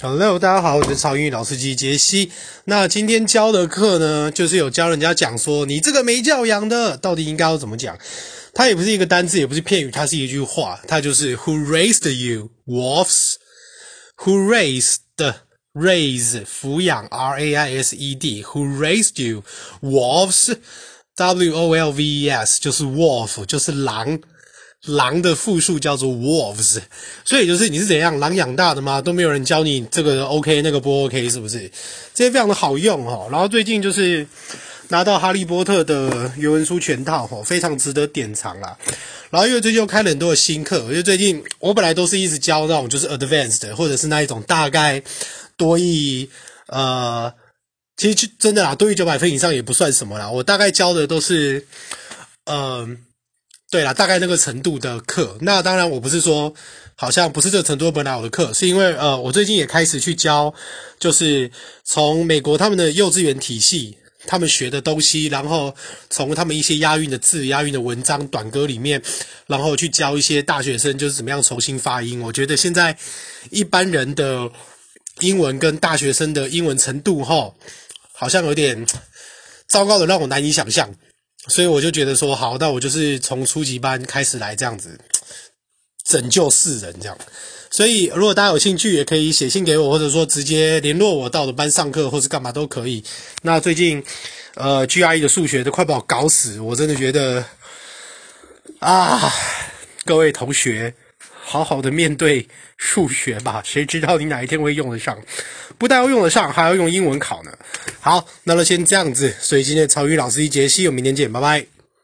Hello，大家好，我是超英语老司机杰西。那今天教的课呢，就是有教人家讲说，你这个没教养的，到底应该要怎么讲？它也不是一个单字，也不是片语，它是一句话，它就是 Who raised you, wolves？Who raised raise 抚养 R A I S E D？Who raised you, wolves？W O L V E S 就是 wolf，就是狼。狼的复数叫做 wolves，所以就是你是怎样狼养大的吗？都没有人教你这个 OK 那个不 OK 是不是？这些非常的好用哦。然后最近就是拿到哈利波特的原文书全套哦，非常值得典藏啦。然后因为最近又开了很多的新课，因为最近我本来都是一直教那种就是 advanced 或者是那一种大概多一呃，其实真的啦，多一九百分以上也不算什么啦。我大概教的都是嗯。对啦，大概那个程度的课，那当然我不是说好像不是这个程度本来我的课，是因为呃，我最近也开始去教，就是从美国他们的幼稚园体系，他们学的东西，然后从他们一些押韵的字、押韵的文章、短歌里面，然后去教一些大学生就是怎么样重新发音。我觉得现在一般人的英文跟大学生的英文程度，齁，好像有点糟糕的，让我难以想象。所以我就觉得说好，那我就是从初级班开始来这样子拯救世人这样。所以如果大家有兴趣，也可以写信给我，或者说直接联络我到我的班上课，或是干嘛都可以。那最近呃 GRE 的数学都快把我搞死，我真的觉得啊，各位同学，好好的面对数学吧，谁知道你哪一天会用得上？不但要用得上，还要用英文考呢。好，那就先这样子。所以今天的超语老师一节戏，我明天见，拜拜。